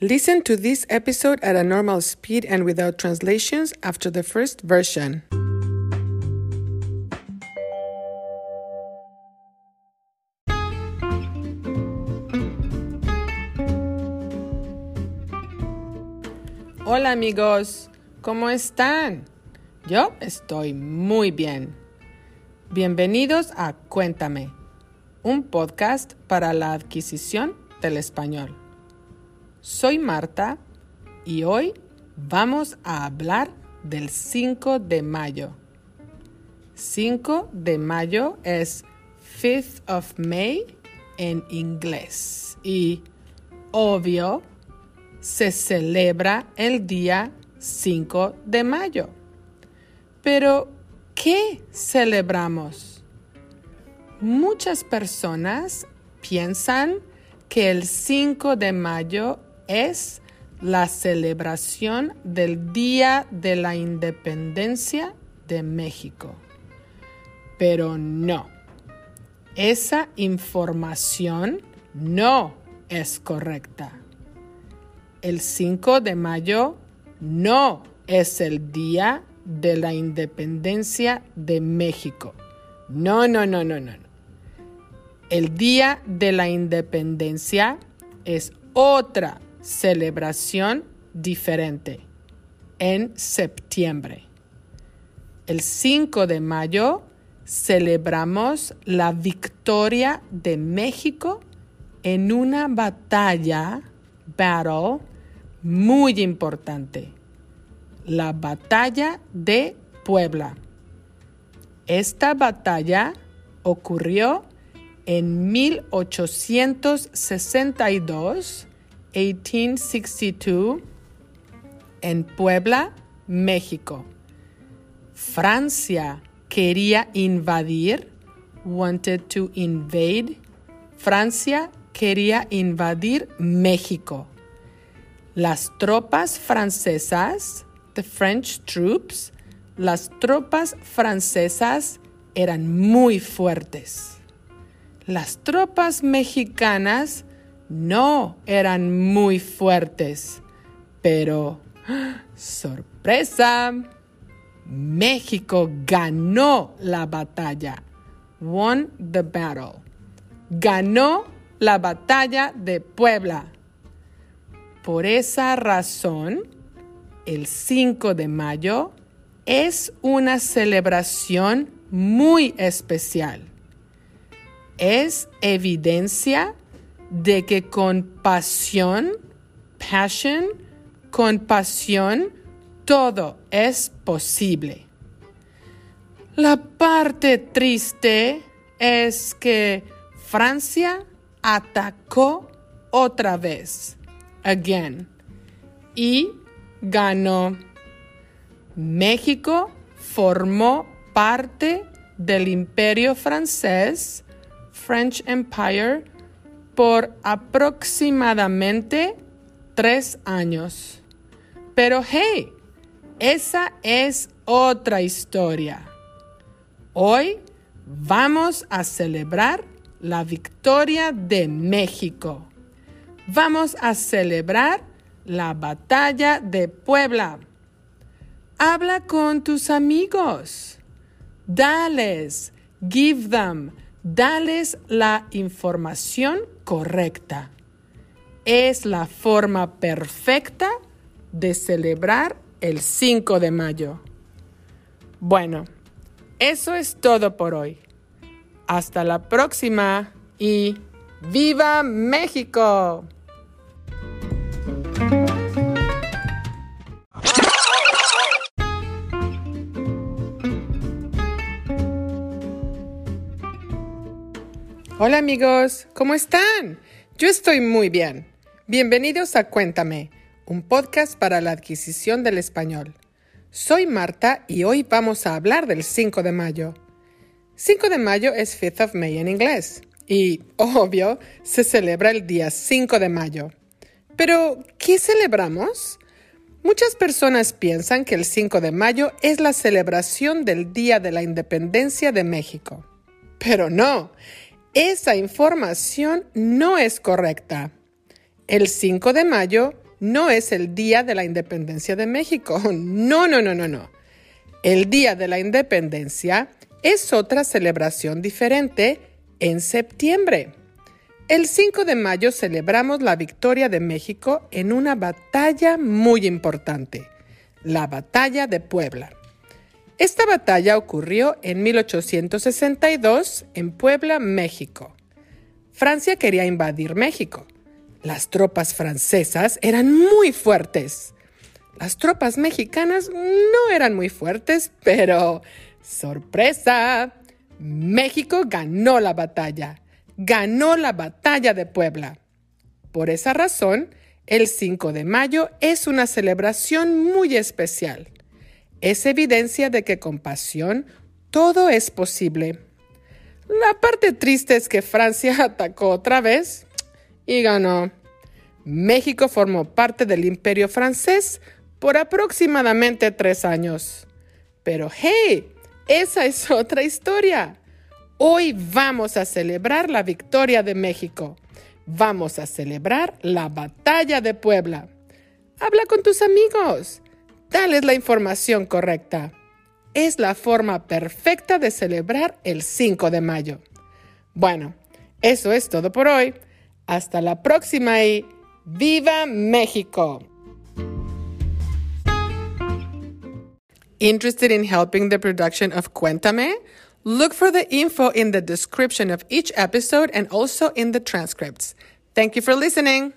Listen to this episode at a normal speed and without translations after the first version. Hola amigos, ¿cómo están? Yo estoy muy bien. Bienvenidos a Cuéntame, un podcast para la adquisición del español. Soy Marta y hoy vamos a hablar del 5 de mayo. 5 de mayo es 5th of May en inglés y obvio se celebra el día 5 de mayo. Pero, ¿qué celebramos? Muchas personas piensan que el 5 de mayo es la celebración del Día de la Independencia de México. Pero no, esa información no es correcta el 5 de mayo no es el día de la independencia de México. No, no, no, no, no. El día de la independencia es otra celebración diferente en septiembre. El 5 de mayo celebramos la victoria de México en una batalla, battle, muy importante, la batalla de Puebla. Esta batalla ocurrió en 1862, 1862, en Puebla, México. Francia quería invadir, wanted to invade. Francia quería invadir México. Las tropas francesas, the French troops, las tropas francesas eran muy fuertes. Las tropas mexicanas no eran muy fuertes, pero sorpresa, México ganó la batalla. Won the battle. Ganó la batalla de Puebla. Por esa razón, el 5 de mayo es una celebración muy especial. Es evidencia de que con pasión, passion, con pasión, todo es posible. La parte triste es que Francia atacó otra vez again. Y ganó. México formó parte del imperio francés, French Empire, por aproximadamente tres años. Pero hey, esa es otra historia. Hoy vamos a celebrar la victoria de México vamos a celebrar la batalla de Puebla. Habla con tus amigos. Dales, give them, dales la información correcta. Es la forma perfecta de celebrar el 5 de mayo. Bueno, eso es todo por hoy. Hasta la próxima y ¡Viva México! Hola amigos, ¿cómo están? Yo estoy muy bien. Bienvenidos a Cuéntame, un podcast para la adquisición del español. Soy Marta y hoy vamos a hablar del 5 de mayo. 5 de mayo es 5th of May en inglés y, obvio, se celebra el día 5 de mayo. Pero, ¿qué celebramos? Muchas personas piensan que el 5 de mayo es la celebración del Día de la Independencia de México. Pero no, esa información no es correcta. El 5 de mayo no es el Día de la Independencia de México. No, no, no, no, no. El Día de la Independencia es otra celebración diferente en septiembre. El 5 de mayo celebramos la victoria de México en una batalla muy importante, la Batalla de Puebla. Esta batalla ocurrió en 1862 en Puebla, México. Francia quería invadir México. Las tropas francesas eran muy fuertes. Las tropas mexicanas no eran muy fuertes, pero sorpresa, México ganó la batalla. Ganó la batalla de Puebla. Por esa razón, el 5 de mayo es una celebración muy especial es evidencia de que con pasión todo es posible. La parte triste es que Francia atacó otra vez y ganó. México formó parte del imperio francés por aproximadamente tres años. Pero hey, esa es otra historia. Hoy vamos a celebrar la victoria de México. Vamos a celebrar la batalla de Puebla. Habla con tus amigos. Dales la información correcta. Es la forma perfecta de celebrar el 5 de mayo. Bueno, eso es todo por hoy. Hasta la próxima y ¡Viva México! Interested in helping the production of Cuéntame? Look for the info in the description of each episode and also in the transcripts. Thank you for listening.